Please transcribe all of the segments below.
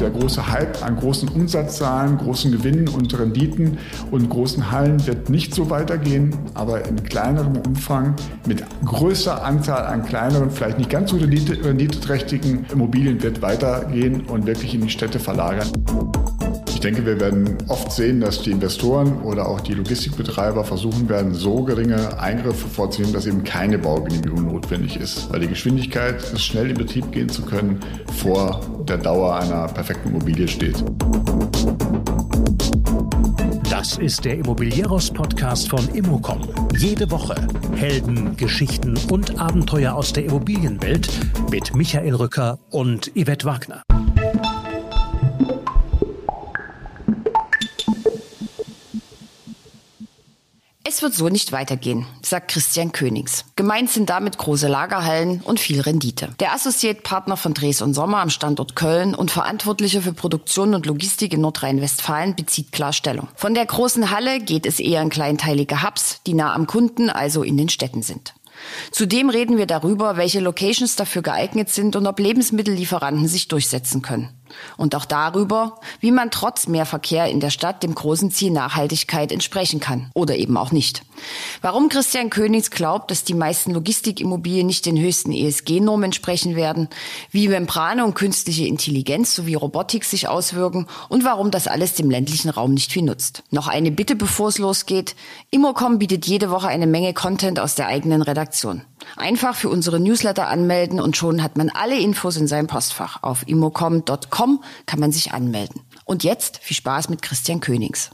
Der große Hype an großen Umsatzzahlen, großen Gewinnen und Renditen und großen Hallen wird nicht so weitergehen, aber in kleinerem Umfang mit größer Anzahl an kleineren, vielleicht nicht ganz so renditeträchtigen Immobilien wird weitergehen und wirklich in die Städte verlagern denke, wir werden oft sehen, dass die Investoren oder auch die Logistikbetreiber versuchen werden, so geringe Eingriffe vorzunehmen, dass eben keine Baugenehmigung notwendig ist. Weil die Geschwindigkeit, es schnell in Betrieb gehen zu können, vor der Dauer einer perfekten Immobilie steht. Das ist der Immobilieros-Podcast von Immocom. Jede Woche Helden, Geschichten und Abenteuer aus der Immobilienwelt mit Michael Rücker und Yvette Wagner. Es wird so nicht weitergehen, sagt Christian Königs. Gemeint sind damit große Lagerhallen und viel Rendite. Der Associate-Partner von Dres und Sommer am Standort Köln und Verantwortlicher für Produktion und Logistik in Nordrhein-Westfalen bezieht klar Stellung. Von der großen Halle geht es eher in kleinteilige Hubs, die nah am Kunden, also in den Städten sind. Zudem reden wir darüber, welche Locations dafür geeignet sind und ob Lebensmittellieferanten sich durchsetzen können. Und auch darüber, wie man trotz mehr Verkehr in der Stadt dem großen Ziel Nachhaltigkeit entsprechen kann oder eben auch nicht. Warum Christian Königs glaubt, dass die meisten Logistikimmobilien nicht den höchsten ESG-Normen entsprechen werden, wie Membrane und künstliche Intelligenz sowie Robotik sich auswirken und warum das alles dem ländlichen Raum nicht viel nutzt. Noch eine Bitte, bevor es losgeht. Immocom bietet jede Woche eine Menge Content aus der eigenen Redaktion. Einfach für unsere Newsletter anmelden und schon hat man alle Infos in seinem Postfach. Auf immocom.com kann man sich anmelden. Und jetzt viel Spaß mit Christian Königs.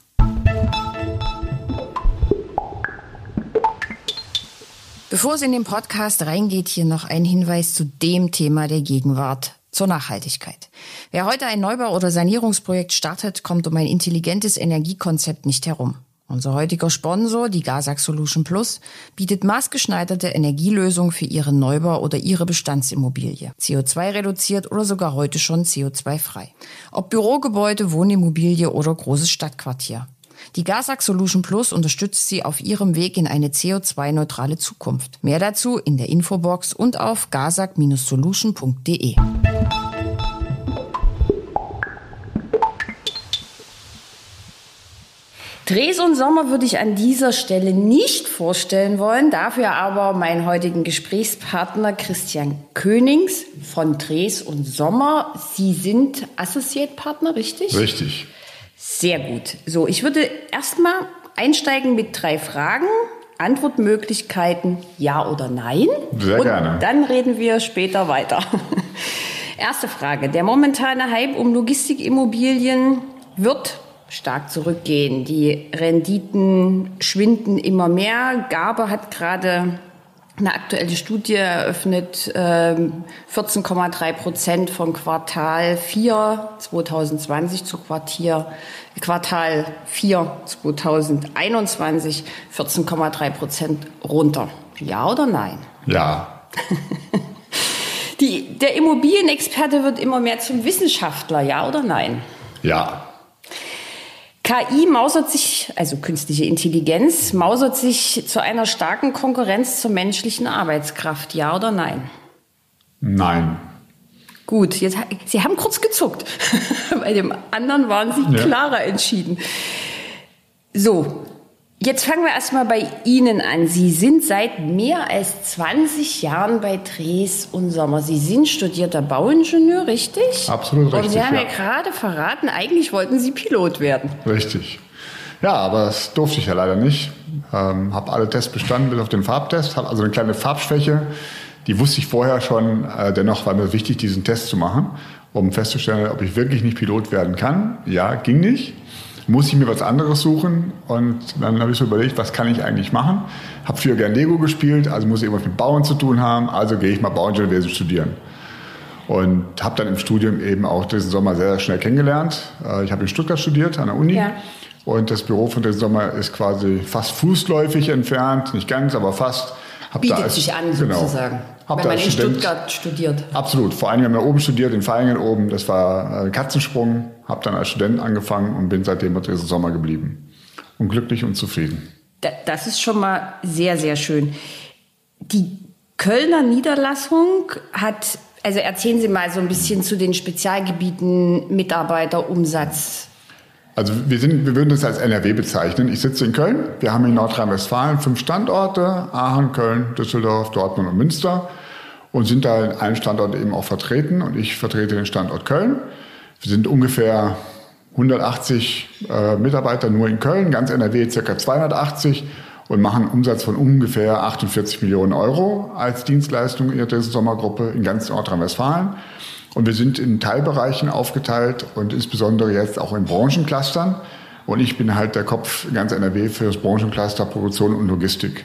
Bevor es in den Podcast reingeht, hier noch ein Hinweis zu dem Thema der Gegenwart zur Nachhaltigkeit. Wer heute ein Neubau- oder Sanierungsprojekt startet, kommt um ein intelligentes Energiekonzept nicht herum. Unser heutiger Sponsor, die Gasac Solution Plus, bietet maßgeschneiderte Energielösungen für Ihren Neubau oder Ihre Bestandsimmobilie. CO2 reduziert oder sogar heute schon CO2 frei. Ob Bürogebäude, Wohnimmobilie oder großes Stadtquartier. Die Gasac Solution Plus unterstützt Sie auf Ihrem Weg in eine CO2-neutrale Zukunft. Mehr dazu in der Infobox und auf gasac-solution.de. Dres und Sommer würde ich an dieser Stelle nicht vorstellen wollen, dafür aber meinen heutigen Gesprächspartner Christian Könings von Dres und Sommer. Sie sind Associate-Partner, richtig? Richtig. Sehr gut. So, ich würde erstmal einsteigen mit drei Fragen. Antwortmöglichkeiten ja oder nein. Sehr und gerne. Dann reden wir später weiter. Erste Frage. Der momentane Hype um Logistikimmobilien wird stark zurückgehen. Die Renditen schwinden immer mehr. Gabe hat gerade eine aktuelle Studie eröffnet, 14,3 ähm, Prozent von Quartal 4 2020 zu Quartier, Quartal 4 2021, 14,3 Prozent runter. Ja oder nein? Ja. Die, der Immobilienexperte wird immer mehr zum Wissenschaftler, ja oder nein? Ja. KI mausert sich, also künstliche Intelligenz, mausert sich zu einer starken Konkurrenz zur menschlichen Arbeitskraft, ja oder nein? Nein. Gut, jetzt, Sie haben kurz gezuckt. Bei dem anderen waren Sie ja. klarer entschieden. So, Jetzt fangen wir erstmal bei Ihnen an. Sie sind seit mehr als 20 Jahren bei Dres und Sommer. Sie sind studierter Bauingenieur, richtig? Absolut richtig. Und Sie haben ja, ja gerade verraten, eigentlich wollten Sie Pilot werden. Richtig. Ja, aber das durfte ich ja leider nicht. Ähm, habe alle Tests bestanden, bis auf den Farbtest. Habe also eine kleine Farbschwäche. Die wusste ich vorher schon. Äh, dennoch war mir wichtig, diesen Test zu machen, um festzustellen, ob ich wirklich nicht Pilot werden kann. Ja, ging nicht muss ich mir was anderes suchen. Und dann habe ich so überlegt, was kann ich eigentlich machen? Habe früher gern Lego gespielt, also muss ich irgendwas mit Bauen zu tun haben. Also gehe ich mal Bauingenieurwesen studieren. Und habe dann im Studium eben auch diesen Sommer sehr, sehr schnell kennengelernt. Äh, ich habe in Stuttgart studiert, an der Uni. Ja. Und das Büro von diesem Sommer ist quasi fast fußläufig entfernt. Nicht ganz, aber fast. Hab Bietet als, sich an, genau, sozusagen. Wenn man in Student, Stuttgart studiert. Absolut. Vor allem haben wir oben studiert, in Feingen oben. Das war äh, Katzensprung. Habe dann als Student angefangen und bin seitdem bei Dresden Sommer geblieben. Und glücklich und zufrieden. Das ist schon mal sehr, sehr schön. Die Kölner Niederlassung hat Also erzählen Sie mal so ein bisschen zu den Spezialgebieten Mitarbeiterumsatz. Also wir, sind, wir würden das als NRW bezeichnen. Ich sitze in Köln. Wir haben in Nordrhein-Westfalen fünf Standorte, Aachen, Köln, Düsseldorf, Dortmund und Münster und sind da in allen Standorten eben auch vertreten. Und ich vertrete den Standort Köln. Wir sind ungefähr 180 äh, Mitarbeiter nur in Köln, ganz NRW ca. 280 und machen einen Umsatz von ungefähr 48 Millionen Euro als Dienstleistung in der Dresden-Sommergruppe in ganz Nordrhein-Westfalen. Und wir sind in Teilbereichen aufgeteilt und insbesondere jetzt auch in Branchenclustern. Und ich bin halt der Kopf ganz NRW für das Branchencluster Produktion und Logistik.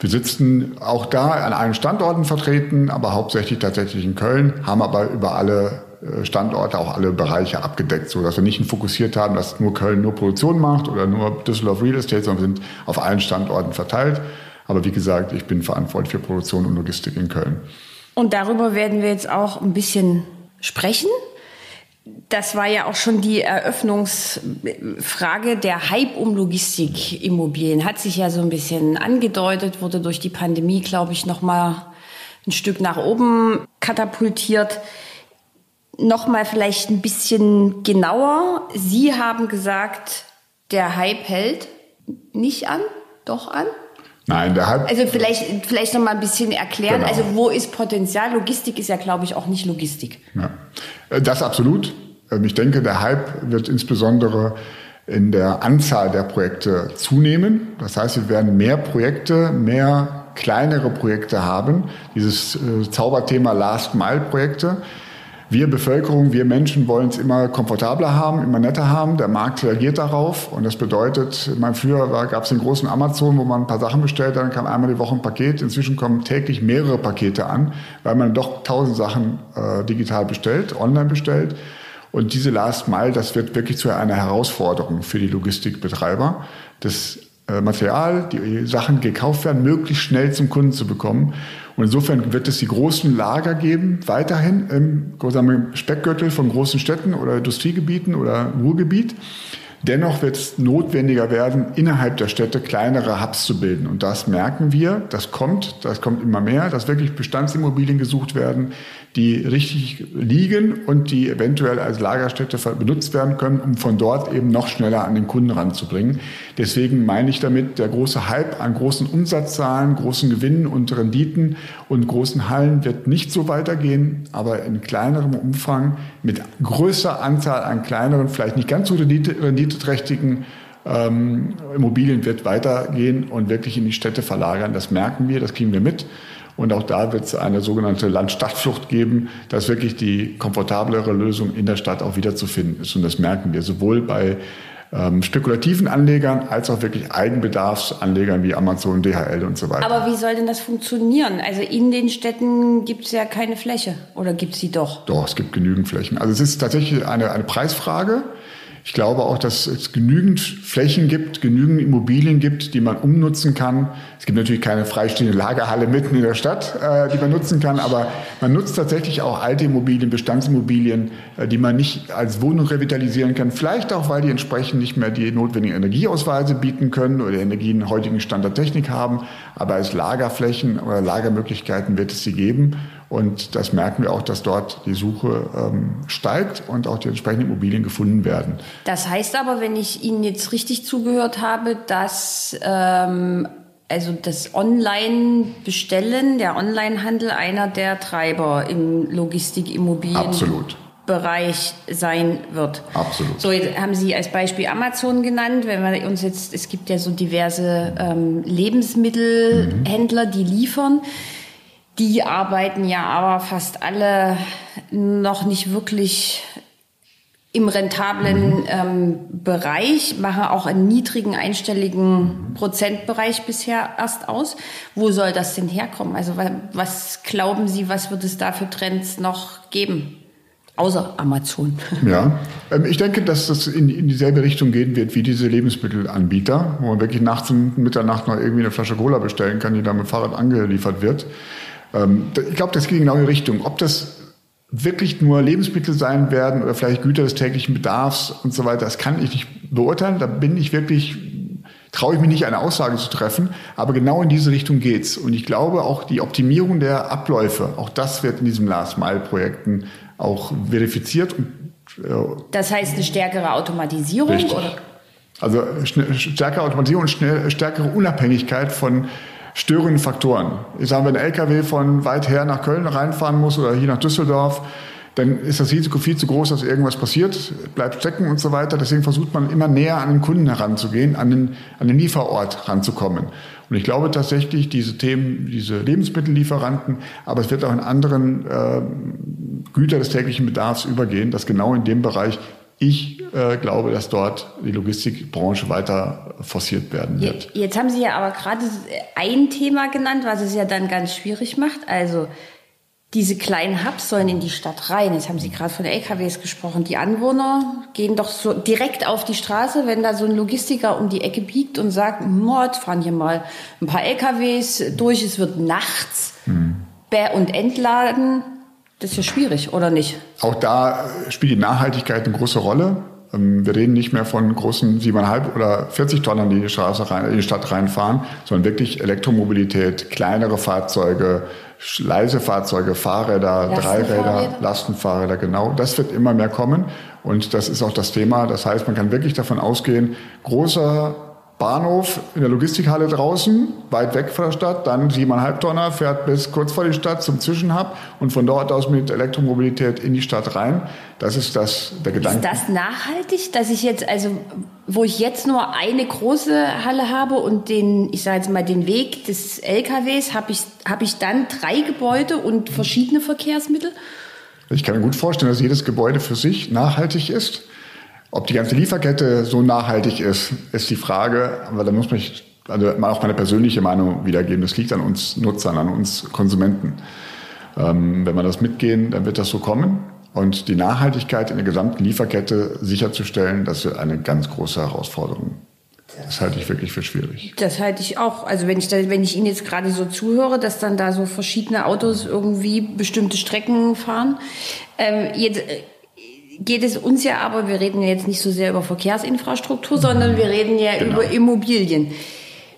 Wir sitzen auch da an allen Standorten vertreten, aber hauptsächlich tatsächlich in Köln, haben aber über alle äh, Standorte auch alle Bereiche abgedeckt, so dass wir nicht fokussiert haben, dass nur Köln nur Produktion macht oder nur Düsseldorf Real Estate, sondern wir sind auf allen Standorten verteilt. Aber wie gesagt, ich bin verantwortlich für Produktion und Logistik in Köln. Und darüber werden wir jetzt auch ein bisschen sprechen. Das war ja auch schon die Eröffnungsfrage. Der Hype um Logistikimmobilien hat sich ja so ein bisschen angedeutet, wurde durch die Pandemie, glaube ich, noch mal ein Stück nach oben katapultiert. Noch mal vielleicht ein bisschen genauer. Sie haben gesagt, der Hype hält nicht an, doch an. Nein, der Hype. Also vielleicht, vielleicht noch mal ein bisschen erklären. Genau. Also wo ist Potenzial? Logistik ist ja, glaube ich, auch nicht Logistik. Ja. Äh, das absolut. Ähm, ich denke, der Hype wird insbesondere in der Anzahl der Projekte zunehmen. Das heißt, wir werden mehr Projekte, mehr kleinere Projekte haben. Dieses äh, Zauberthema Last Mile Projekte wir Bevölkerung, wir Menschen wollen es immer komfortabler haben, immer netter haben. Der Markt reagiert darauf und das bedeutet, mein früher gab es den großen Amazon, wo man ein paar Sachen bestellt, dann kam einmal die Woche ein Paket. Inzwischen kommen täglich mehrere Pakete an, weil man doch tausend Sachen äh, digital bestellt, online bestellt. Und diese Last Mile, das wird wirklich zu einer Herausforderung für die Logistikbetreiber. Das äh, Material, die Sachen gekauft werden, möglichst schnell zum Kunden zu bekommen. Und insofern wird es die großen Lager geben, weiterhin im Speckgürtel von großen Städten oder Industriegebieten oder Ruhrgebiet. Dennoch wird es notwendiger werden, innerhalb der Städte kleinere Hubs zu bilden. Und das merken wir, das kommt, das kommt immer mehr, dass wirklich Bestandsimmobilien gesucht werden, die richtig liegen und die eventuell als Lagerstätte benutzt werden können, um von dort eben noch schneller an den Kunden ranzubringen. Deswegen meine ich damit, der große Hype an großen Umsatzzahlen, großen Gewinnen und Renditen und großen Hallen wird nicht so weitergehen, aber in kleinerem Umfang mit größer Anzahl an kleineren, vielleicht nicht ganz so renditeträchtigen ähm, Immobilien wird weitergehen und wirklich in die Städte verlagern. Das merken wir, das kriegen wir mit. Und auch da wird es eine sogenannte Land-Stadt-Flucht geben, dass wirklich die komfortablere Lösung in der Stadt auch wiederzufinden ist. Und das merken wir sowohl bei ähm, spekulativen Anlegern als auch wirklich Eigenbedarfsanlegern wie Amazon, DHL und so weiter. Aber wie soll denn das funktionieren? Also in den Städten gibt es ja keine Fläche oder gibt es sie doch? Doch, es gibt genügend Flächen. Also es ist tatsächlich eine, eine Preisfrage. Ich glaube auch, dass es genügend Flächen gibt, genügend Immobilien gibt, die man umnutzen kann. Es gibt natürlich keine freistehende Lagerhalle mitten in der Stadt, äh, die man nutzen kann, aber man nutzt tatsächlich auch alte Immobilien, Bestandsimmobilien, äh, die man nicht als Wohnung revitalisieren kann. Vielleicht auch, weil die entsprechend nicht mehr die notwendigen Energieausweise bieten können oder Energien heutigen Standardtechnik haben. Aber als Lagerflächen oder Lagermöglichkeiten wird es sie geben. Und das merken wir auch, dass dort die Suche ähm, steigt und auch die entsprechenden Immobilien gefunden werden. Das heißt aber, wenn ich Ihnen jetzt richtig zugehört habe, dass ähm, also das Online-Bestellen, der Online-Handel einer der Treiber im Logistikimmobilien. Absolut. Bereich sein wird. Absolut. So, jetzt haben Sie als Beispiel Amazon genannt. Wenn wir uns jetzt, es gibt ja so diverse ähm, Lebensmittelhändler, mhm. die liefern. Die arbeiten ja aber fast alle noch nicht wirklich im rentablen mhm. ähm, Bereich, machen auch einen niedrigen einstelligen Prozentbereich bisher erst aus. Wo soll das denn herkommen? Also was glauben Sie, was wird es da für Trends noch geben? Außer Amazon. Ja, ähm, ich denke, dass das in, in, dieselbe Richtung gehen wird wie diese Lebensmittelanbieter, wo man wirklich nachts um Mitternacht noch irgendwie eine Flasche Cola bestellen kann, die dann mit Fahrrad angeliefert wird. Ähm, ich glaube, das geht genau in die Richtung. Ob das wirklich nur Lebensmittel sein werden oder vielleicht Güter des täglichen Bedarfs und so weiter, das kann ich nicht beurteilen. Da bin ich wirklich traue ich mich nicht, eine Aussage zu treffen, aber genau in diese Richtung geht's. Und ich glaube auch die Optimierung der Abläufe, auch das wird in diesen Last-Mile-Projekten auch verifiziert. Und, äh, das heißt eine stärkere Automatisierung? Richtig. Oder? Also stärkere Automatisierung und schnell, stärkere Unabhängigkeit von störenden Faktoren. Ich sage, wenn ein LKW von weit her nach Köln reinfahren muss oder hier nach Düsseldorf, dann ist das Risiko viel zu groß, dass irgendwas passiert, bleibt stecken und so weiter. Deswegen versucht man immer näher an den Kunden heranzugehen, an den, an den Lieferort ranzukommen. Und ich glaube tatsächlich, diese Themen, diese Lebensmittellieferanten, aber es wird auch in anderen äh, Güter des täglichen Bedarfs übergehen, dass genau in dem Bereich ich äh, glaube, dass dort die Logistikbranche weiter forciert werden wird. Jetzt haben Sie ja aber gerade ein Thema genannt, was es ja dann ganz schwierig macht. Also diese kleinen Hubs sollen in die Stadt rein. Jetzt haben Sie gerade von LKWs gesprochen. Die Anwohner gehen doch so direkt auf die Straße, wenn da so ein Logistiker um die Ecke biegt und sagt, Mord, fahren hier mal ein paar LKWs durch. Es wird nachts hm. und entladen. Das ist ja schwierig, oder nicht? Auch da spielt die Nachhaltigkeit eine große Rolle. Ähm, wir reden nicht mehr von großen 7,5 oder 40 Tonnen, die in die, Straße rein, in die Stadt reinfahren, sondern wirklich Elektromobilität, kleinere Fahrzeuge, leise Fahrzeuge, Fahrräder, Dreiräder, Lastenfahrräder, genau. Das wird immer mehr kommen. Und das ist auch das Thema. Das heißt, man kann wirklich davon ausgehen, großer Bahnhof in der Logistikhalle draußen, weit weg von der Stadt, dann siebeneinhalb Tonner, fährt bis kurz vor die Stadt zum Zwischenhub und von dort aus mit Elektromobilität in die Stadt rein. Das ist das, der Gedanke. Ist das nachhaltig, dass ich jetzt, also, wo ich jetzt nur eine große Halle habe und den, ich sage jetzt mal, den Weg des LKWs, habe ich, habe ich dann drei Gebäude und verschiedene Verkehrsmittel? Ich kann mir gut vorstellen, dass jedes Gebäude für sich nachhaltig ist. Ob die ganze Lieferkette so nachhaltig ist, ist die Frage. Aber da muss man also auch meine persönliche Meinung wiedergeben. Das liegt an uns Nutzern, an uns Konsumenten. Ähm, wenn wir das mitgehen, dann wird das so kommen. Und die Nachhaltigkeit in der gesamten Lieferkette sicherzustellen, das ist eine ganz große Herausforderung. Das halte ich wirklich für schwierig. Das halte ich auch. Also wenn ich, da, wenn ich Ihnen jetzt gerade so zuhöre, dass dann da so verschiedene Autos irgendwie bestimmte Strecken fahren. Ähm, jetzt, geht es uns ja aber, wir reden ja jetzt nicht so sehr über Verkehrsinfrastruktur, sondern wir reden ja genau. über Immobilien.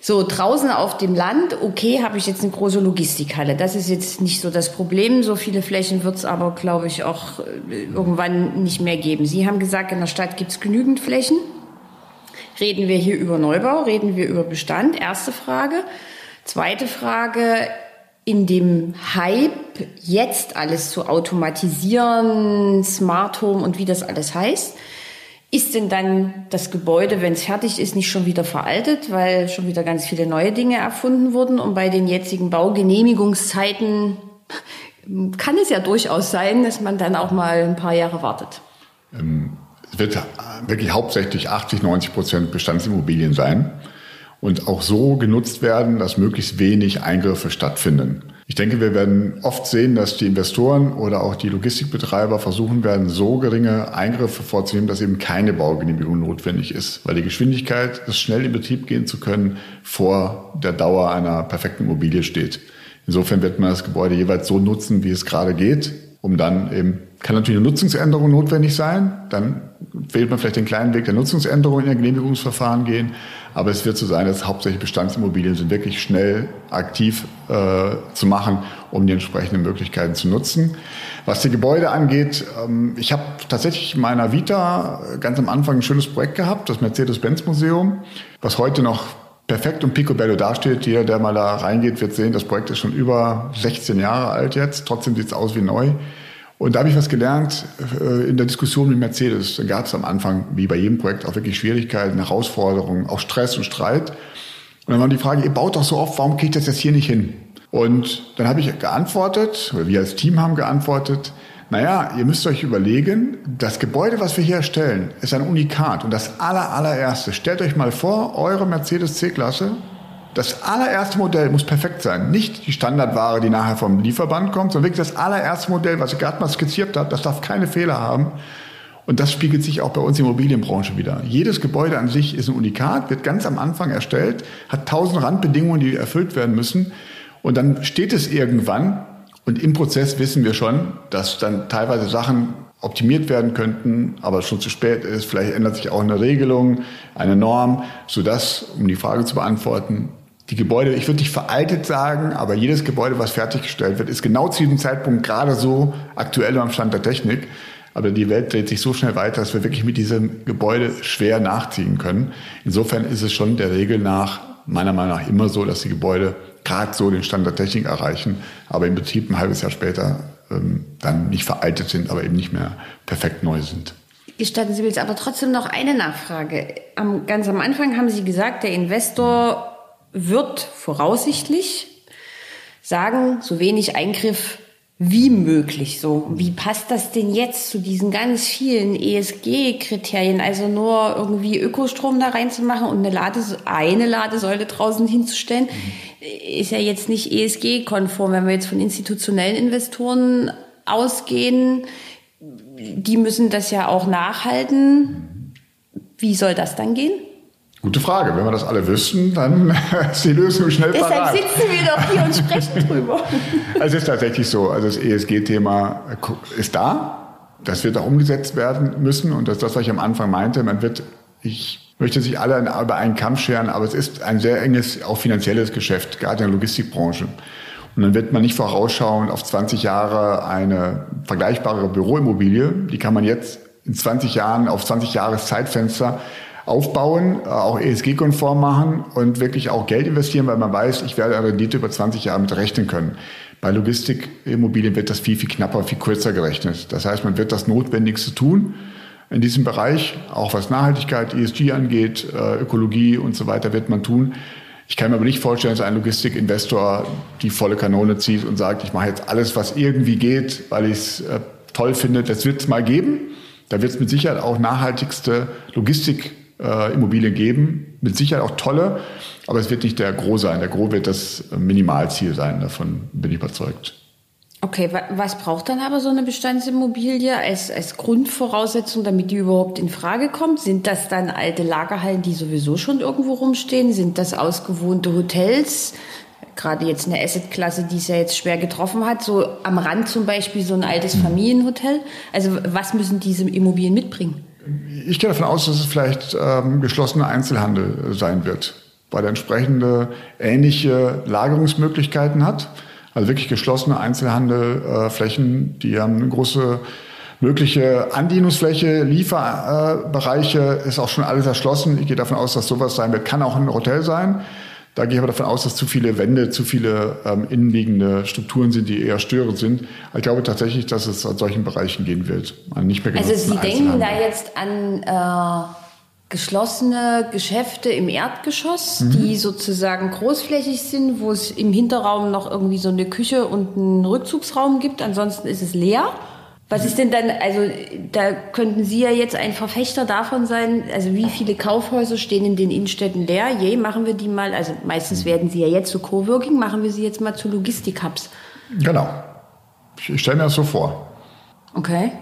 So, draußen auf dem Land, okay, habe ich jetzt eine große Logistikhalle. Das ist jetzt nicht so das Problem. So viele Flächen wird es aber, glaube ich, auch äh, irgendwann nicht mehr geben. Sie haben gesagt, in der Stadt gibt es genügend Flächen. Reden wir hier über Neubau, reden wir über Bestand? Erste Frage. Zweite Frage, in dem Hype, jetzt alles zu automatisieren, Smart Home und wie das alles heißt, ist denn dann das Gebäude, wenn es fertig ist, nicht schon wieder veraltet, weil schon wieder ganz viele neue Dinge erfunden wurden und bei den jetzigen Baugenehmigungszeiten kann es ja durchaus sein, dass man dann auch mal ein paar Jahre wartet. Ähm, es wird wirklich hauptsächlich 80, 90 Prozent Bestandsimmobilien sein und auch so genutzt werden, dass möglichst wenig Eingriffe stattfinden. Ich denke, wir werden oft sehen, dass die Investoren oder auch die Logistikbetreiber versuchen werden, so geringe Eingriffe vorzunehmen, dass eben keine Baugenehmigung notwendig ist, weil die Geschwindigkeit, es schnell in Betrieb gehen zu können, vor der Dauer einer perfekten Immobilie steht. Insofern wird man das Gebäude jeweils so nutzen, wie es gerade geht, um dann eben, kann natürlich eine Nutzungsänderung notwendig sein, dann wählt man vielleicht den kleinen Weg der Nutzungsänderung in der Genehmigungsverfahren gehen, aber es wird so sein, dass hauptsächlich Bestandsimmobilien sind wirklich schnell aktiv äh, zu machen, um die entsprechenden Möglichkeiten zu nutzen. Was die Gebäude angeht, ähm, ich habe tatsächlich in meiner Vita ganz am Anfang ein schönes Projekt gehabt, das Mercedes-Benz-Museum, was heute noch perfekt und picobello dasteht. Jeder, der mal da reingeht, wird sehen, das Projekt ist schon über 16 Jahre alt jetzt. Trotzdem sieht es aus wie neu. Und da habe ich was gelernt äh, in der Diskussion mit Mercedes. Da gab es am Anfang, wie bei jedem Projekt, auch wirklich Schwierigkeiten, Herausforderungen, auch Stress und Streit. Und dann war die Frage, ihr baut doch so oft, warum kriegt das jetzt hier nicht hin? Und dann habe ich geantwortet, oder wir als Team haben geantwortet, naja, ihr müsst euch überlegen, das Gebäude, was wir hier erstellen, ist ein Unikat. Und das aller, allererste, stellt euch mal vor, eure Mercedes C-Klasse das allererste Modell muss perfekt sein. Nicht die Standardware, die nachher vom Lieferband kommt, sondern wirklich das allererste Modell, was ich gerade mal skizziert habe. Das darf keine Fehler haben. Und das spiegelt sich auch bei uns in der Immobilienbranche wieder. Jedes Gebäude an sich ist ein Unikat, wird ganz am Anfang erstellt, hat tausend Randbedingungen, die erfüllt werden müssen. Und dann steht es irgendwann. Und im Prozess wissen wir schon, dass dann teilweise Sachen optimiert werden könnten, aber schon zu spät ist. Vielleicht ändert sich auch eine Regelung, eine Norm, sodass, um die Frage zu beantworten, die Gebäude, ich würde nicht veraltet sagen, aber jedes Gebäude, was fertiggestellt wird, ist genau zu diesem Zeitpunkt gerade so aktuell am Stand der Technik. Aber die Welt dreht sich so schnell weiter, dass wir wirklich mit diesem Gebäude schwer nachziehen können. Insofern ist es schon der Regel nach, meiner Meinung nach, immer so, dass die Gebäude gerade so den Stand der Technik erreichen, aber im Betrieb ein halbes Jahr später ähm, dann nicht veraltet sind, aber eben nicht mehr perfekt neu sind. Gestatten Sie mir jetzt aber trotzdem noch eine Nachfrage. Am, ganz am Anfang haben Sie gesagt, der Investor wird voraussichtlich sagen, so wenig Eingriff wie möglich so. Wie passt das denn jetzt zu diesen ganz vielen ESG-Kriterien? Also nur irgendwie Ökostrom da reinzumachen und eine, Lades eine Ladesäule draußen hinzustellen, ist ja jetzt nicht ESG-konform. Wenn wir jetzt von institutionellen Investoren ausgehen, die müssen das ja auch nachhalten. Wie soll das dann gehen? Gute Frage. Wenn wir das alle wüssten, dann ist die Lösung schnell Deshalb parat. sitzen wir doch hier und sprechen drüber. Also es ist tatsächlich so. Also das ESG-Thema ist da. Das wird auch umgesetzt werden müssen. Und das ist das, was ich am Anfang meinte. Man wird, ich möchte sich alle über einen Kamm scheren, aber es ist ein sehr enges, auch finanzielles Geschäft, gerade in der Logistikbranche. Und dann wird man nicht vorausschauen auf 20 Jahre eine vergleichbare Büroimmobilie. Die kann man jetzt in 20 Jahren auf 20 Jahres Zeitfenster aufbauen, äh, auch ESG-konform machen und wirklich auch Geld investieren, weil man weiß, ich werde eine Rendite über 20 Jahre mit rechnen können. Bei Logistikimmobilien wird das viel, viel knapper, viel kürzer gerechnet. Das heißt, man wird das Notwendigste tun in diesem Bereich, auch was Nachhaltigkeit, ESG angeht, äh, Ökologie und so weiter, wird man tun. Ich kann mir aber nicht vorstellen, dass ein Logistikinvestor die volle Kanone zieht und sagt, ich mache jetzt alles, was irgendwie geht, weil ich es äh, toll finde. Das wird es mal geben. Da wird es mit Sicherheit auch nachhaltigste Logistik äh, Immobilien geben. Mit Sicherheit auch tolle, aber es wird nicht der Gros sein. Der Gros wird das Minimalziel sein, davon bin ich überzeugt. Okay, was braucht dann aber so eine Bestandsimmobilie als, als Grundvoraussetzung, damit die überhaupt in Frage kommt? Sind das dann alte Lagerhallen, die sowieso schon irgendwo rumstehen? Sind das ausgewohnte Hotels? Gerade jetzt eine Assetklasse, die es ja jetzt schwer getroffen hat, so am Rand zum Beispiel so ein altes hm. Familienhotel. Also was müssen diese Immobilien mitbringen? Ich gehe davon aus, dass es vielleicht ähm, geschlossener Einzelhandel sein wird, weil er entsprechende ähnliche Lagerungsmöglichkeiten hat. Also wirklich geschlossene Einzelhandelflächen, äh, die haben eine große mögliche Andienungsfläche, Lieferbereiche, ist auch schon alles erschlossen. Ich gehe davon aus, dass sowas sein wird. Kann auch ein Hotel sein. Da gehe ich aber davon aus, dass zu viele Wände, zu viele ähm, innenliegende Strukturen sind, die eher störend sind. Ich glaube tatsächlich, dass es an solchen Bereichen gehen wird. An nicht mehr also Sie denken da jetzt an äh, geschlossene Geschäfte im Erdgeschoss, mhm. die sozusagen großflächig sind, wo es im Hinterraum noch irgendwie so eine Küche und einen Rückzugsraum gibt. Ansonsten ist es leer. Was ist denn dann, also da könnten Sie ja jetzt ein Verfechter davon sein, also wie viele Kaufhäuser stehen in den Innenstädten leer? Je, machen wir die mal, also meistens werden sie ja jetzt zu Coworking, machen wir sie jetzt mal zu Logistik-Hubs. Genau. Ich stelle mir das so vor. Okay.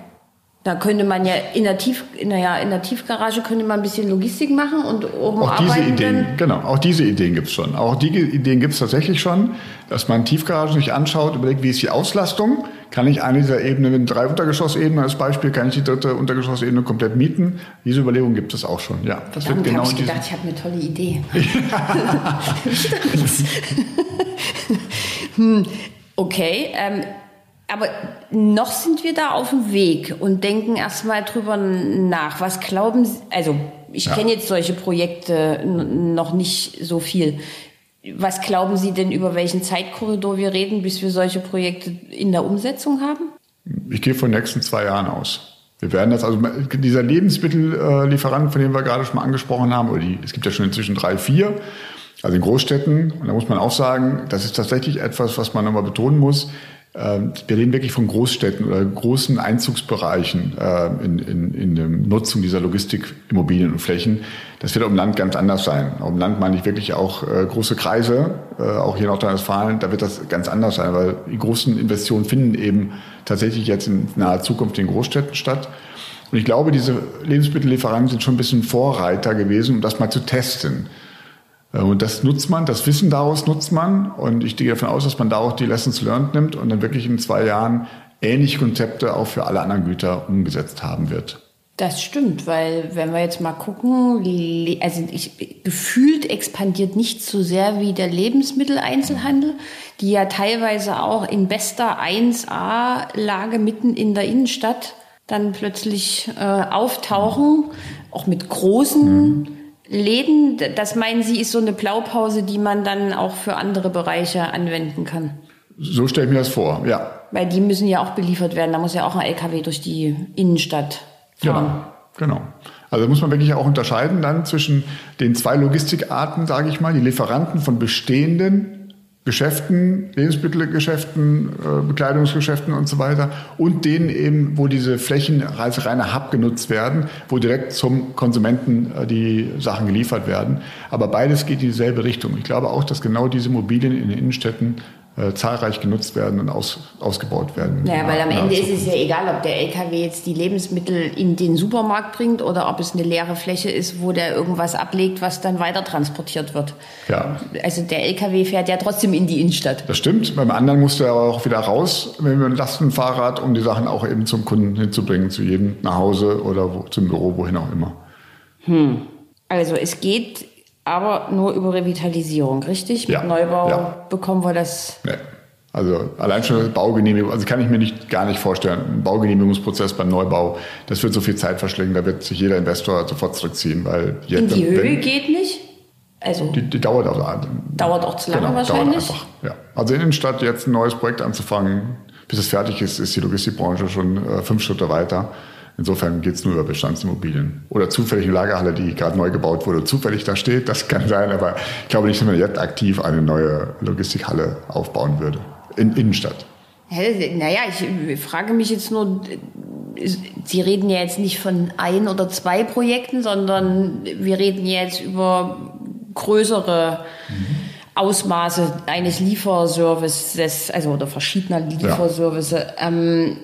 Da könnte man ja in der, Tief, naja, in der Tiefgarage könnte man ein bisschen Logistik machen und oben auch diese Ideen, Genau, auch diese Ideen gibt es schon. Auch die Ideen gibt es tatsächlich schon, dass man Tiefgaragen sich anschaut, überlegt, wie ist die Auslastung. Kann ich eine dieser Ebenen mit drei Untergeschossebenen als Beispiel, kann ich die dritte Untergeschossebene komplett mieten? Diese Überlegung gibt es auch schon, ja. Das Verdammt, wird genau ich gedacht, ich habe eine tolle Idee. hm, okay, ähm, aber noch sind wir da auf dem Weg und denken erstmal drüber nach. Was glauben Sie, also ich ja. kenne jetzt solche Projekte noch nicht so viel. Was glauben Sie denn, über welchen Zeitkorridor wir reden, bis wir solche Projekte in der Umsetzung haben? Ich gehe von den nächsten zwei Jahren aus. Wir werden das, also dieser Lebensmittellieferant, von dem wir gerade schon mal angesprochen haben, oder die, es gibt ja schon inzwischen drei, vier, also in Großstädten, und da muss man auch sagen, das ist tatsächlich etwas, was man nochmal betonen muss, wir reden wirklich von Großstädten oder großen Einzugsbereichen äh, in, in, in der Nutzung dieser Logistikimmobilien und Flächen. Das wird auf dem Land ganz anders sein. Auf dem Land meine ich wirklich auch äh, große Kreise, äh, auch hier in Nordrhein-Westfalen, da wird das ganz anders sein, weil die großen Investitionen finden eben tatsächlich jetzt in naher Zukunft in Großstädten statt. Und ich glaube, diese Lebensmittellieferanten sind schon ein bisschen Vorreiter gewesen, um das mal zu testen. Äh, und das nutzt man, das Wissen daraus nutzt man. Und ich gehe davon aus, dass man da auch die Lessons learned nimmt und dann wirklich in zwei Jahren ähnliche Konzepte auch für alle anderen Güter umgesetzt haben wird. Das stimmt, weil wenn wir jetzt mal gucken, also ich, gefühlt expandiert nicht so sehr wie der Lebensmitteleinzelhandel, die ja teilweise auch in bester 1A-Lage mitten in der Innenstadt dann plötzlich äh, auftauchen, auch mit großen mhm. Läden. Das meinen Sie, ist so eine Blaupause, die man dann auch für andere Bereiche anwenden kann? So stelle ich mir das vor, ja. Weil die müssen ja auch beliefert werden. Da muss ja auch ein LKW durch die Innenstadt fahren. Genau, genau. Also muss man wirklich auch unterscheiden dann zwischen den zwei Logistikarten, sage ich mal, die Lieferanten von bestehenden Geschäften, Lebensmittelgeschäften, äh, Bekleidungsgeschäften und so weiter und denen eben, wo diese Flächen als reiner Hub genutzt werden, wo direkt zum Konsumenten äh, die Sachen geliefert werden. Aber beides geht in dieselbe Richtung. Ich glaube auch, dass genau diese Immobilien in den Innenstädten äh, zahlreich genutzt werden und aus, ausgebaut werden. Naja, weil am Ende ist es ja egal, ob der LKW jetzt die Lebensmittel in den Supermarkt bringt oder ob es eine leere Fläche ist, wo der irgendwas ablegt, was dann weiter transportiert wird. Ja. Also der LKW fährt ja trotzdem in die Innenstadt. Das stimmt. Beim anderen musst du aber auch wieder raus mit einem Lastenfahrrad, um die Sachen auch eben zum Kunden hinzubringen, zu jedem nach Hause oder wo, zum Büro, wohin auch immer. Hm. Also es geht aber nur über Revitalisierung, richtig? Mit ja, Neubau ja. bekommen wir das. Nee. Also allein schon das Baugenehmigung, also kann ich mir nicht, gar nicht vorstellen. Ein Baugenehmigungsprozess beim Neubau, das wird so viel Zeit verschlingen, da wird sich jeder Investor sofort zurückziehen, weil in die Höhe geht nicht. Also die, die dauert auch dauert auch zu lange genau, wahrscheinlich. Einfach, ja. Also in Innenstadt jetzt ein neues Projekt anzufangen, bis es fertig ist, ist die Logistikbranche schon äh, fünf Schritte weiter. Insofern geht es nur über Bestandsimmobilien. Oder zufällig eine Lagerhalle, die gerade neu gebaut wurde, zufällig da steht. Das kann sein, aber ich glaube nicht, dass man jetzt aktiv eine neue Logistikhalle aufbauen würde. In Innenstadt. Naja, ich frage mich jetzt nur, Sie reden ja jetzt nicht von ein oder zwei Projekten, sondern wir reden jetzt über größere mhm. Ausmaße eines Lieferservices, also oder verschiedener Lieferservices. Ja. Ähm,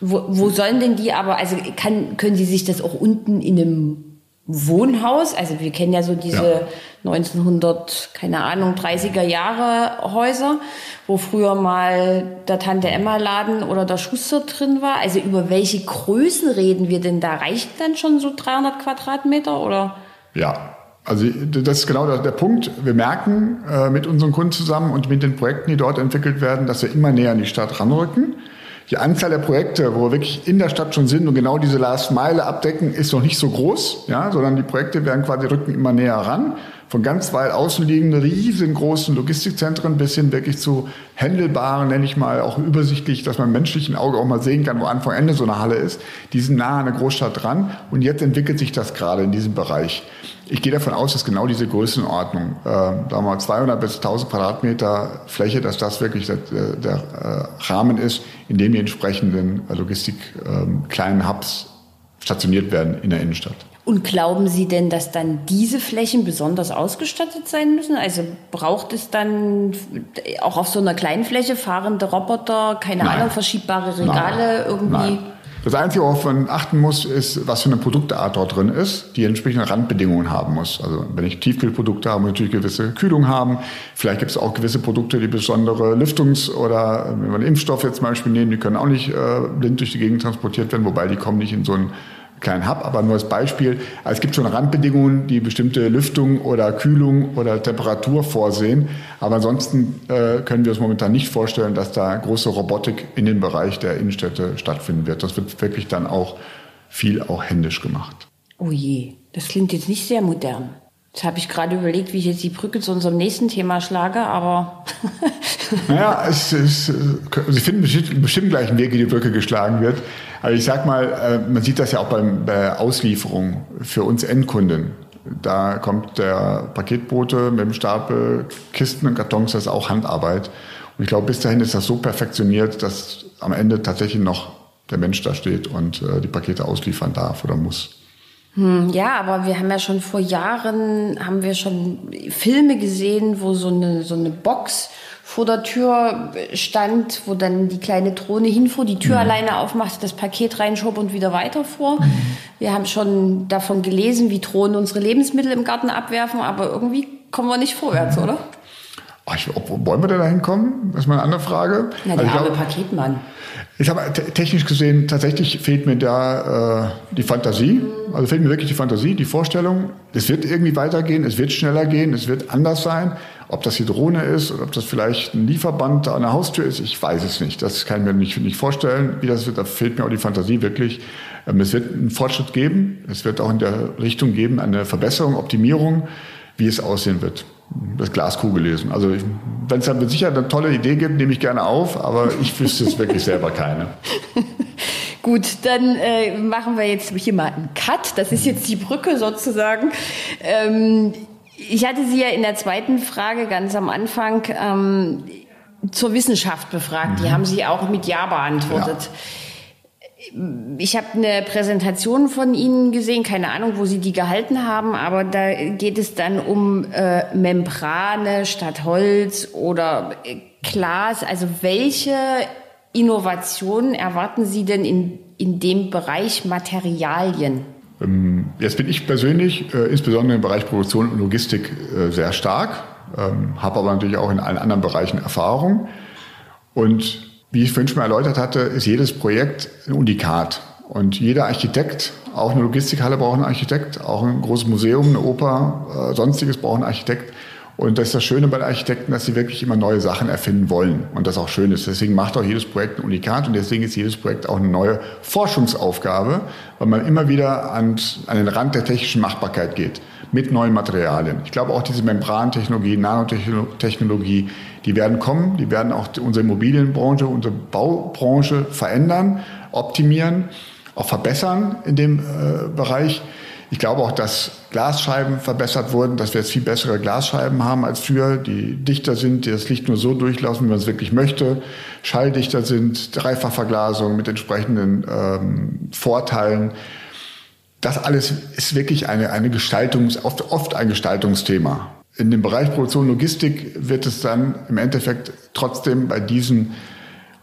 wo, wo sollen denn die aber, also kann, können Sie sich das auch unten in einem Wohnhaus, also wir kennen ja so diese ja. 1900, keine Ahnung, 30er Jahre Häuser, wo früher mal der Tante Emma Laden oder der Schuster drin war. Also über welche Größen reden wir denn da? Reicht dann schon so 300 Quadratmeter oder? Ja, also das ist genau der, der Punkt. Wir merken äh, mit unseren Kunden zusammen und mit den Projekten, die dort entwickelt werden, dass wir immer näher an die Stadt ranrücken. Die Anzahl der Projekte, wo wir wirklich in der Stadt schon sind und genau diese Last Mile abdecken, ist noch nicht so groß, ja, sondern die Projekte werden quasi rücken immer näher ran. Von ganz weit außen liegenden riesengroßen Logistikzentren bis hin wirklich zu händelbaren, nenne ich mal, auch übersichtlich, dass man menschlichen Auge auch mal sehen kann, wo Anfang Ende so eine Halle ist. Die sind nah an der Großstadt dran und jetzt entwickelt sich das gerade in diesem Bereich. Ich gehe davon aus, dass genau diese Größenordnung, äh, sagen wir mal 200 bis 1000 Quadratmeter Fläche, dass das wirklich der, der äh, Rahmen ist, in dem die entsprechenden Logistik äh, kleinen Hubs stationiert werden in der Innenstadt. Und glauben Sie denn, dass dann diese Flächen besonders ausgestattet sein müssen? Also braucht es dann auch auf so einer kleinen Fläche fahrende Roboter, keine Nein. Ahnung, verschiebbare Regale Nein. irgendwie? Nein. Das Einzige, worauf man achten muss, ist, was für eine Produktart dort drin ist, die entsprechende Randbedingungen haben muss. Also wenn ich Tiefkühlprodukte habe, muss ich natürlich gewisse Kühlung haben. Vielleicht gibt es auch gewisse Produkte, die besondere Lüftungs- oder wenn wir einen Impfstoff jetzt zum Beispiel nehmen, die können auch nicht äh, blind durch die Gegend transportiert werden, wobei die kommen nicht in so einen kleinen Hub, aber nur als Beispiel. Also es gibt schon Randbedingungen, die bestimmte Lüftung oder Kühlung oder Temperatur vorsehen. Aber ansonsten äh, können wir uns momentan nicht vorstellen, dass da große Robotik in den Bereich der Innenstädte stattfinden wird. Das wird wirklich dann auch viel auch händisch gemacht. Oh je, das klingt jetzt nicht sehr modern. Jetzt habe ich gerade überlegt, wie ich jetzt die Brücke zu unserem nächsten Thema schlage, aber. naja, es, es, Sie finden bestimmt, bestimmt gleich einen Weg, wie die Brücke geschlagen wird. Aber ich sag mal, äh, man sieht das ja auch beim, bei Auslieferung für uns Endkunden. Da kommt der Paketbote mit dem Stapel Kisten und Kartons, das ist auch Handarbeit. Und ich glaube, bis dahin ist das so perfektioniert, dass am Ende tatsächlich noch der Mensch da steht und äh, die Pakete ausliefern darf oder muss. Hm, ja, aber wir haben ja schon vor Jahren, haben wir schon Filme gesehen, wo so eine, so eine Box vor der Tür stand, wo dann die kleine Drohne hinfuhr, die Tür mhm. alleine aufmachte, das Paket reinschob und wieder weiterfuhr. Mhm. Wir haben schon davon gelesen, wie Drohnen unsere Lebensmittel im Garten abwerfen, aber irgendwie kommen wir nicht vorwärts, oder? Oh, ich, ob, wollen wir da hinkommen? Das ist mal eine andere Frage. Na, der also arme glaube, Paketmann. Ich habe technisch gesehen, tatsächlich fehlt mir da äh, die Fantasie. Also fehlt mir wirklich die Fantasie, die Vorstellung. Es wird irgendwie weitergehen, es wird schneller gehen, es wird anders sein. Ob das die Drohne ist oder ob das vielleicht ein Lieferband an der Haustür ist, ich weiß es nicht. Das kann ich mir nicht, nicht vorstellen, wie das wird. Da fehlt mir auch die Fantasie wirklich. Ähm, es wird einen Fortschritt geben. Es wird auch in der Richtung geben, eine Verbesserung, Optimierung, wie es aussehen wird das Glaskugel lesen. Also wenn es dann sicher eine tolle Idee gibt, nehme ich gerne auf, aber ich wüsste es wirklich selber keine. Gut, dann äh, machen wir jetzt hier mal einen Cut. Das ist jetzt die Brücke sozusagen. Ähm, ich hatte Sie ja in der zweiten Frage ganz am Anfang ähm, zur Wissenschaft befragt. Mhm. Die haben Sie auch mit Ja beantwortet. Ja. Ich habe eine Präsentation von Ihnen gesehen, keine Ahnung, wo Sie die gehalten haben, aber da geht es dann um äh, Membrane statt Holz oder äh, Glas. Also welche Innovationen erwarten Sie denn in, in dem Bereich Materialien? Ähm, jetzt bin ich persönlich äh, insbesondere im Bereich Produktion und Logistik äh, sehr stark, ähm, habe aber natürlich auch in allen anderen Bereichen Erfahrung. Und wie ich vorhin schon mal erläutert hatte, ist jedes Projekt ein Unikat. Und jeder Architekt, auch eine Logistikhalle braucht einen Architekt, auch ein großes Museum, eine Oper, äh, sonstiges braucht einen Architekt. Und das ist das Schöne bei den Architekten, dass sie wirklich immer neue Sachen erfinden wollen und das auch schön ist. Deswegen macht auch jedes Projekt ein Unikat und deswegen ist jedes Projekt auch eine neue Forschungsaufgabe, weil man immer wieder an, an den Rand der technischen Machbarkeit geht mit neuen Materialien. Ich glaube auch diese Membrantechnologie, Nanotechnologie, die werden kommen, die werden auch unsere Immobilienbranche, unsere Baubranche verändern, optimieren, auch verbessern in dem äh, Bereich. Ich glaube auch, dass Glasscheiben verbessert wurden, dass wir jetzt viel bessere Glasscheiben haben als früher, die dichter sind, die das Licht nur so durchlassen, wie man es wirklich möchte, schalldichter sind, Dreifachverglasung mit entsprechenden ähm, Vorteilen. Das alles ist wirklich eine, eine Gestaltungs, oft, oft ein Gestaltungsthema. In dem Bereich Produktion Logistik wird es dann im Endeffekt trotzdem bei diesen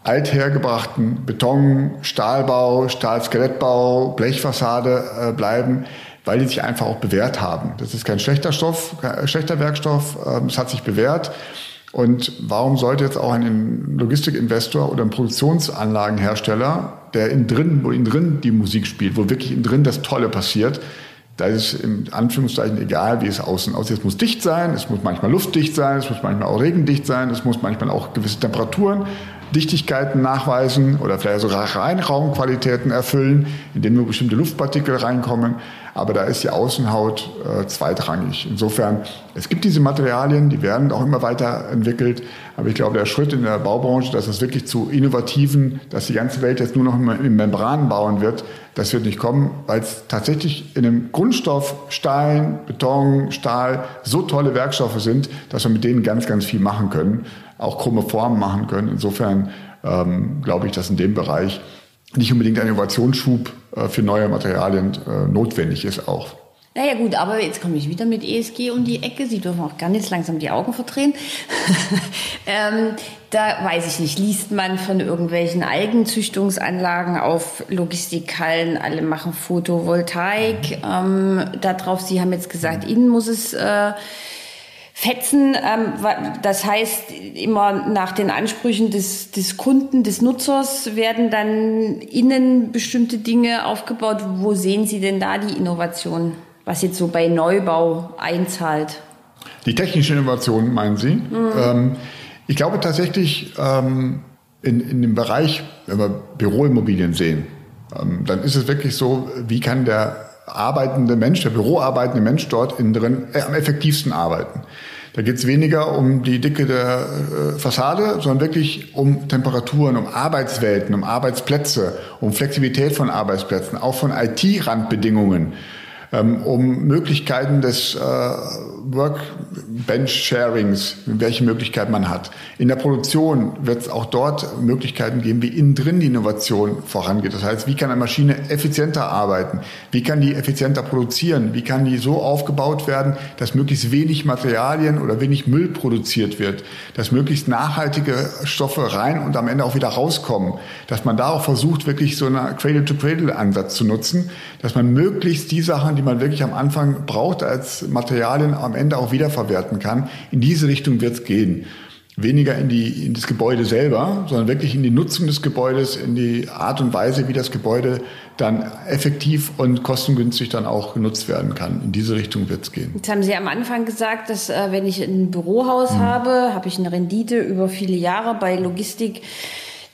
althergebrachten Beton, Stahlbau, Stahlskelettbau, Blechfassade äh, bleiben, weil die sich einfach auch bewährt haben. Das ist kein schlechter Stoff, kein schlechter Werkstoff, ähm, es hat sich bewährt. Und warum sollte jetzt auch ein Logistikinvestor oder ein Produktionsanlagenhersteller, der innen drin, wo innen drin die Musik spielt, wo wirklich innen drin das Tolle passiert, da ist im Anführungszeichen egal, wie es außen aussieht. Es muss dicht sein, es muss manchmal luftdicht sein, es muss manchmal auch regendicht sein, es muss manchmal auch gewisse Temperaturen, Dichtigkeiten nachweisen oder vielleicht sogar Reinraumqualitäten erfüllen, indem nur bestimmte Luftpartikel reinkommen. Aber da ist die Außenhaut äh, zweitrangig. Insofern, es gibt diese Materialien, die werden auch immer weiterentwickelt, aber ich glaube, der Schritt in der Baubranche, dass es wirklich zu innovativen, dass die ganze Welt jetzt nur noch in Membranen bauen wird, das wird nicht kommen, weil es tatsächlich in einem Grundstoff Stein, Beton, Stahl so tolle Werkstoffe sind, dass wir mit denen ganz, ganz viel machen können, auch krumme Formen machen können. Insofern ähm, glaube ich, dass in dem Bereich nicht unbedingt ein Innovationsschub äh, für neue Materialien äh, notwendig ist auch. Naja gut, aber jetzt komme ich wieder mit ESG um die Ecke. Sie dürfen auch ganz langsam die Augen verdrehen. ähm, da weiß ich nicht, liest man von irgendwelchen Algenzüchtungsanlagen auf Logistikhallen, alle machen Photovoltaik. Ähm, darauf, Sie haben jetzt gesagt, innen muss es... Äh, Fetzen, ähm, das heißt, immer nach den Ansprüchen des, des Kunden, des Nutzers werden dann innen bestimmte Dinge aufgebaut. Wo sehen Sie denn da die Innovation, was jetzt so bei Neubau einzahlt? Die technische Innovation, meinen Sie? Mhm. Ähm, ich glaube tatsächlich, ähm, in, in dem Bereich, wenn wir Büroimmobilien sehen, ähm, dann ist es wirklich so, wie kann der arbeitende Mensch, der büroarbeitende Mensch dort innen drin äh, am effektivsten arbeiten. Da geht es weniger um die Dicke der äh, Fassade, sondern wirklich um Temperaturen, um Arbeitswelten, um Arbeitsplätze, um Flexibilität von Arbeitsplätzen, auch von IT-Randbedingungen um Möglichkeiten des äh, Workbench-Sharings, welche Möglichkeiten man hat. In der Produktion wird es auch dort Möglichkeiten geben, wie innen drin die Innovation vorangeht. Das heißt, wie kann eine Maschine effizienter arbeiten? Wie kann die effizienter produzieren? Wie kann die so aufgebaut werden, dass möglichst wenig Materialien oder wenig Müll produziert wird? Dass möglichst nachhaltige Stoffe rein und am Ende auch wieder rauskommen? Dass man da auch versucht, wirklich so einen Cradle-to-Cradle-Ansatz zu nutzen, dass man möglichst die Sachen, die man wirklich am Anfang braucht, als Materialien am Ende auch wiederverwerten kann. In diese Richtung wird es gehen weniger in, die, in das Gebäude selber, sondern wirklich in die Nutzung des Gebäudes, in die Art und Weise, wie das Gebäude dann effektiv und kostengünstig dann auch genutzt werden kann. In diese Richtung wird es gehen. Jetzt haben Sie am Anfang gesagt, dass äh, wenn ich ein Bürohaus hm. habe, habe ich eine Rendite über viele Jahre. Bei Logistik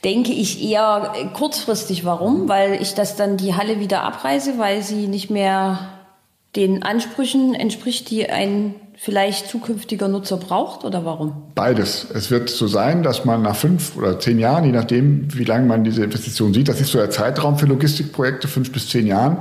denke ich eher kurzfristig. Warum? Weil ich das dann die Halle wieder abreise, weil sie nicht mehr den Ansprüchen entspricht, die ein vielleicht zukünftiger Nutzer braucht oder warum? Beides. Es wird so sein, dass man nach fünf oder zehn Jahren, je nachdem, wie lange man diese Investition sieht, das ist so der Zeitraum für Logistikprojekte, fünf bis zehn Jahren.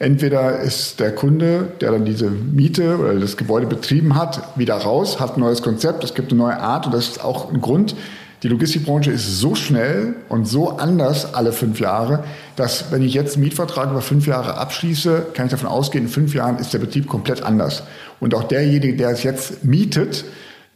Entweder ist der Kunde, der dann diese Miete oder das Gebäude betrieben hat, wieder raus, hat ein neues Konzept, es gibt eine neue Art und das ist auch ein Grund, die Logistikbranche ist so schnell und so anders alle fünf Jahre, dass wenn ich jetzt einen Mietvertrag über fünf Jahre abschließe, kann ich davon ausgehen, in fünf Jahren ist der Betrieb komplett anders. Und auch derjenige, der es jetzt mietet,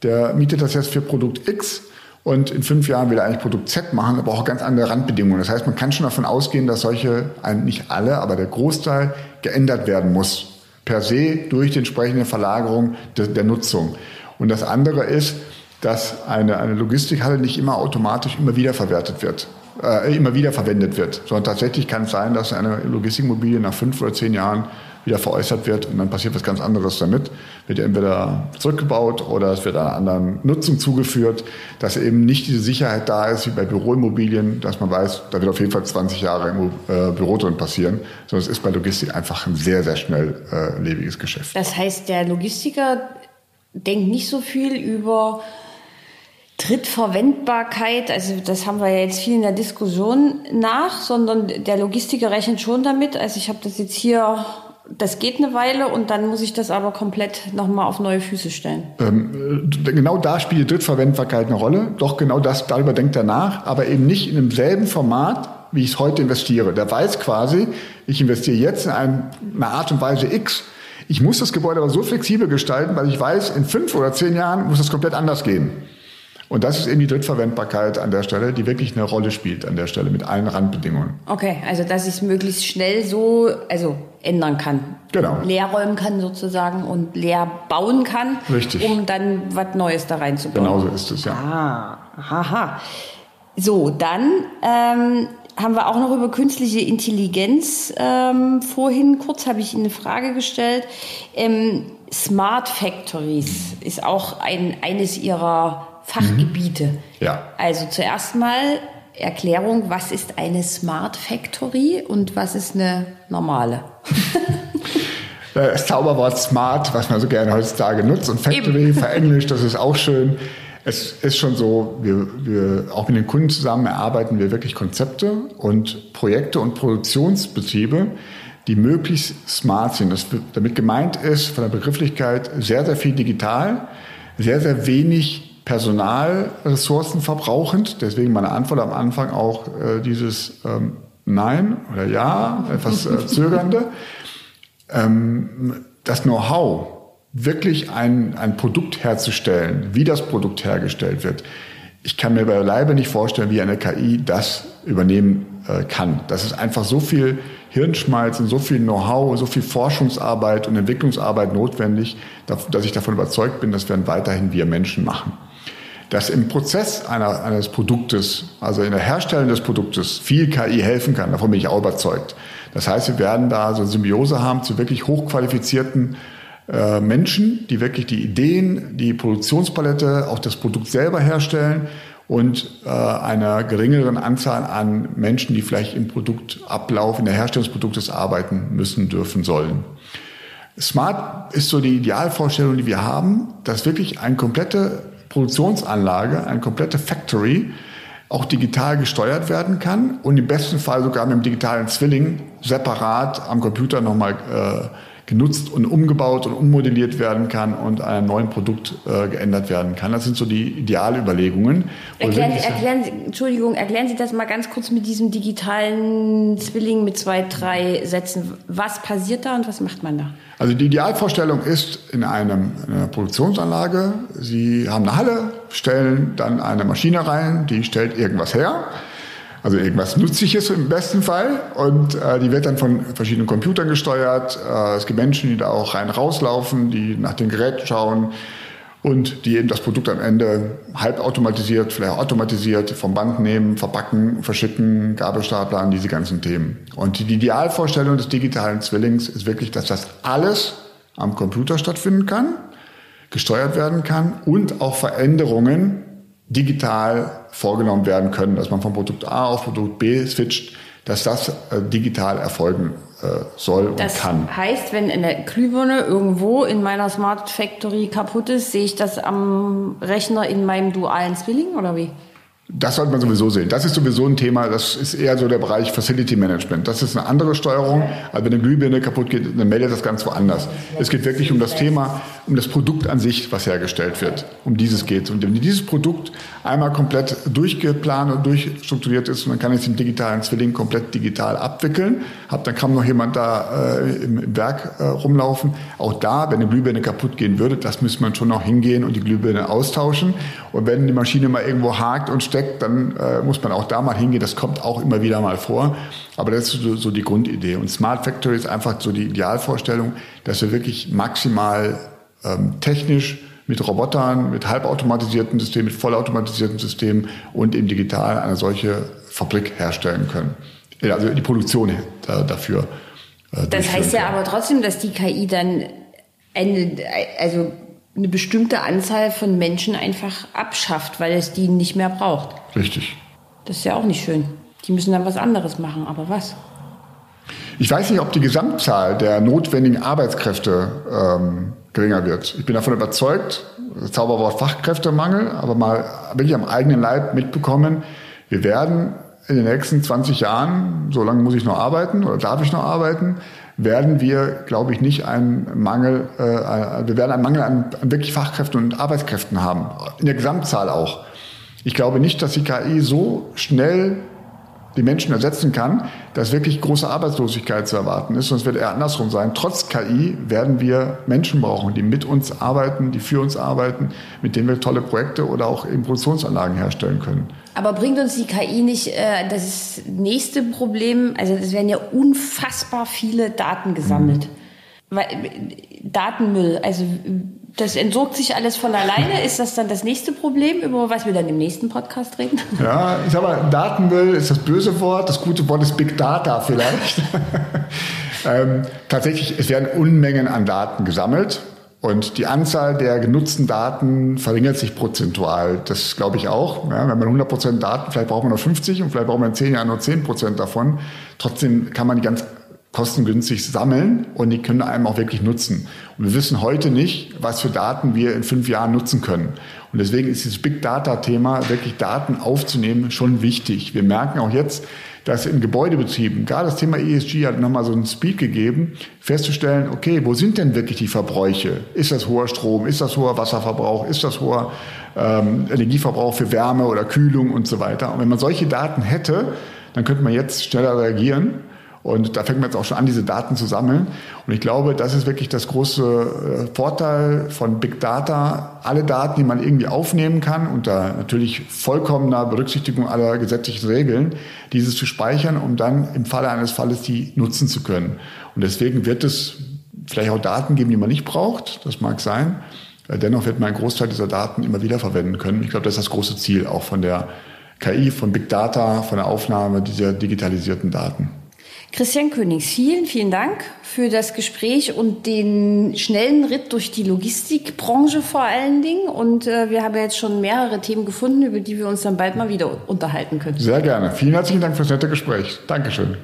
der mietet das jetzt für Produkt X und in fünf Jahren will er eigentlich Produkt Z machen, aber auch ganz andere Randbedingungen. Das heißt, man kann schon davon ausgehen, dass solche, nicht alle, aber der Großteil geändert werden muss. Per se durch die entsprechende Verlagerung der, Nutzung. Und das andere ist, dass eine, eine Logistikhalle nicht immer automatisch immer wieder verwertet wird, äh, immer wieder verwendet wird, sondern tatsächlich kann es sein, dass eine Logistikmobilie nach fünf oder zehn Jahren wieder veräußert wird und dann passiert was ganz anderes damit. Wird entweder zurückgebaut oder es wird einer anderen Nutzung zugeführt, dass eben nicht diese Sicherheit da ist wie bei Büroimmobilien, dass man weiß, da wird auf jeden Fall 20 Jahre im äh, Büro drin passieren, sondern es ist bei Logistik einfach ein sehr, sehr schnell äh, lebiges Geschäft. Das heißt, der Logistiker denkt nicht so viel über Drittverwendbarkeit, also das haben wir ja jetzt viel in der Diskussion nach, sondern der Logistiker rechnet schon damit. Also ich habe das jetzt hier, das geht eine Weile und dann muss ich das aber komplett nochmal auf neue Füße stellen. Ähm, genau da spielt Drittverwendbarkeit eine Rolle. Doch genau das, darüber denkt er nach, aber eben nicht in demselben Format, wie ich es heute investiere. Der weiß quasi, ich investiere jetzt in eine Art und Weise X. Ich muss das Gebäude aber so flexibel gestalten, weil ich weiß, in fünf oder zehn Jahren muss es komplett anders gehen. Und das ist eben die Drittverwendbarkeit an der Stelle, die wirklich eine Rolle spielt an der Stelle mit allen Randbedingungen. Okay, also dass ich es möglichst schnell so, also ändern kann. Genau. Leer räumen kann sozusagen und leer bauen kann. Richtig. Um dann was Neues da reinzubauen. Genau so ist es, ja. Ah, haha. So, dann ähm, haben wir auch noch über künstliche Intelligenz ähm, vorhin kurz habe ich Ihnen eine Frage gestellt. Ähm, Smart Factories ist auch ein, eines Ihrer Fachgebiete. Mhm. Ja. Also zuerst mal Erklärung, was ist eine Smart Factory und was ist eine normale? das Zauberwort Smart, was man so gerne heutzutage nutzt und Factory Eben. verenglischt, das ist auch schön. Es ist schon so, wir, wir auch mit den Kunden zusammen erarbeiten wir wirklich Konzepte und Projekte und Produktionsbetriebe, die möglichst smart sind. Das, damit gemeint ist von der Begrifflichkeit sehr, sehr viel digital, sehr, sehr wenig Personalressourcen verbrauchend. Deswegen meine Antwort am Anfang auch äh, dieses ähm, Nein oder Ja, etwas äh, zögernde. Ähm, das Know-how, wirklich ein, ein Produkt herzustellen, wie das Produkt hergestellt wird. Ich kann mir beileibe nicht vorstellen, wie eine KI das übernehmen äh, kann. Das ist einfach so viel Hirnschmalz und so viel Know-how, so viel Forschungsarbeit und Entwicklungsarbeit notwendig, dass ich davon überzeugt bin, dass wir weiterhin wir Menschen machen dass im Prozess einer, eines Produktes, also in der Herstellung des Produktes, viel KI helfen kann. Davon bin ich auch überzeugt. Das heißt, wir werden da so eine Symbiose haben zu wirklich hochqualifizierten äh, Menschen, die wirklich die Ideen, die Produktionspalette, auch das Produkt selber herstellen und äh, einer geringeren Anzahl an Menschen, die vielleicht im Produktablauf, in der Herstellung des Produktes arbeiten müssen, dürfen, sollen. Smart ist so die Idealvorstellung, die wir haben, dass wirklich ein komplette Produktionsanlage, eine komplette Factory, auch digital gesteuert werden kann und im besten Fall sogar mit einem digitalen Zwilling separat am Computer nochmal äh, genutzt und umgebaut und ummodelliert werden kann und einem neuen Produkt äh, geändert werden kann. Das sind so die Idealüberlegungen. Erklären Sie, erklären Sie, Entschuldigung, erklären Sie das mal ganz kurz mit diesem digitalen Zwilling mit zwei, drei Sätzen. Was passiert da und was macht man da? Also die Idealvorstellung ist in, einem, in einer Produktionsanlage, Sie haben eine Halle, stellen dann eine Maschine rein, die stellt irgendwas her. Also irgendwas Nützliches im besten Fall. Und äh, die wird dann von verschiedenen Computern gesteuert. Äh, es gibt Menschen, die da auch rein rauslaufen, die nach den Geräten schauen und die eben das Produkt am Ende halbautomatisiert, vielleicht automatisiert vom Band nehmen, verpacken, verschicken, Gabelstapler an diese ganzen Themen. Und die Idealvorstellung des digitalen Zwillings ist wirklich, dass das alles am Computer stattfinden kann, gesteuert werden kann und auch Veränderungen digital vorgenommen werden können, dass man von Produkt A auf Produkt B switcht, dass das äh, digital erfolgen äh, soll das und kann. Das heißt, wenn eine Glühbirne irgendwo in meiner Smart Factory kaputt ist, sehe ich das am Rechner in meinem dualen Zwilling oder wie? Das sollte man sowieso sehen. Das ist sowieso ein Thema, das ist eher so der Bereich Facility Management. Das ist eine andere Steuerung. Also wenn eine Glühbirne kaputt geht, dann meldet das ganz woanders. Es geht wirklich um das Thema, um das Produkt an sich, was hergestellt wird. Um dieses geht Und wenn dieses Produkt einmal komplett durchgeplant und durchstrukturiert ist, dann kann ich den digitalen Zwilling komplett digital abwickeln. Hab, dann kann noch jemand da äh, im, im, Werk äh, rumlaufen. Auch da, wenn eine Glühbirne kaputt gehen würde, das müsste man schon noch hingehen und die Glühbirne austauschen. Und wenn die Maschine mal irgendwo hakt und steckt, dann äh, muss man auch da mal hingehen. Das kommt auch immer wieder mal vor. Aber das ist so, so die Grundidee. Und Smart Factory ist einfach so die Idealvorstellung, dass wir wirklich maximal ähm, technisch mit Robotern, mit halbautomatisierten Systemen, mit vollautomatisierten Systemen und eben digital eine solche Fabrik herstellen können. Also die Produktion dafür. Äh, das heißt ja aber trotzdem, dass die KI dann eine, also eine bestimmte Anzahl von Menschen einfach abschafft, weil es die nicht mehr braucht. Richtig. Das ist ja auch nicht schön. Die müssen dann was anderes machen, aber was? Ich weiß nicht, ob die Gesamtzahl der notwendigen Arbeitskräfte ähm, geringer wird. Ich bin davon überzeugt, Zauberwort Fachkräftemangel, aber mal wirklich am eigenen Leib mitbekommen, wir werden in den nächsten 20 Jahren, so lange muss ich noch arbeiten oder darf ich noch arbeiten, werden wir, glaube ich, nicht einen Mangel, äh, wir werden einen Mangel an, an wirklich Fachkräften und Arbeitskräften haben. In der Gesamtzahl auch. Ich glaube nicht, dass die KI so schnell die Menschen ersetzen kann, dass wirklich große Arbeitslosigkeit zu erwarten ist. Sonst wird eher andersrum sein. Trotz KI werden wir Menschen brauchen, die mit uns arbeiten, die für uns arbeiten, mit denen wir tolle Projekte oder auch eben Produktionsanlagen herstellen können. Aber bringt uns die KI nicht äh, das nächste Problem? Also es werden ja unfassbar viele Daten gesammelt. Mhm. Weil, Datenmüll, also das entsorgt sich alles von alleine. Ist das dann das nächste Problem, über was wir dann im nächsten Podcast reden? Ja, ich sag mal, Datenmüll ist das böse Wort. Das gute Wort ist Big Data vielleicht. ähm, tatsächlich, es werden Unmengen an Daten gesammelt. Und die Anzahl der genutzten Daten verringert sich prozentual. Das glaube ich auch. Ja, wenn man 100 Prozent Daten, vielleicht braucht man noch 50 und vielleicht braucht man in 10 Jahren nur 10 Prozent davon. Trotzdem kann man die ganz kostengünstig sammeln und die können einem auch wirklich nutzen. Und wir wissen heute nicht, was für Daten wir in fünf Jahren nutzen können. Und deswegen ist dieses Big Data-Thema, wirklich Daten aufzunehmen, schon wichtig. Wir merken auch jetzt, dass in Gebäudebetrieben, gerade das Thema ESG hat nochmal so einen Speed gegeben, festzustellen, okay, wo sind denn wirklich die Verbräuche? Ist das hoher Strom? Ist das hoher Wasserverbrauch? Ist das hoher ähm, Energieverbrauch für Wärme oder Kühlung und so weiter? Und wenn man solche Daten hätte, dann könnte man jetzt schneller reagieren und da fängt man jetzt auch schon an, diese Daten zu sammeln. Und ich glaube, das ist wirklich das große äh, Vorteil von Big Data. Alle Daten, die man irgendwie aufnehmen kann, unter natürlich vollkommener Berücksichtigung aller gesetzlichen Regeln, dieses zu speichern, um dann im Falle eines Falles die nutzen zu können. Und deswegen wird es vielleicht auch Daten geben, die man nicht braucht. Das mag sein. Äh, dennoch wird man einen Großteil dieser Daten immer wieder verwenden können. Ich glaube, das ist das große Ziel auch von der KI, von Big Data, von der Aufnahme dieser digitalisierten Daten. Christian Königs, vielen, vielen Dank für das Gespräch und den schnellen Ritt durch die Logistikbranche vor allen Dingen. Und äh, wir haben jetzt schon mehrere Themen gefunden, über die wir uns dann bald mal wieder unterhalten können. Sehr gerne. Vielen herzlichen Dank fürs nette Gespräch. Dankeschön.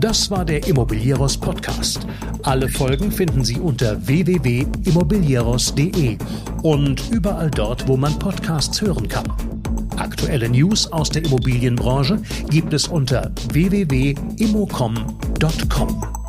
Das war der Immobilieros Podcast. Alle Folgen finden Sie unter www.immobilieros.de und überall dort, wo man Podcasts hören kann. Aktuelle News aus der Immobilienbranche gibt es unter www.immocom.com.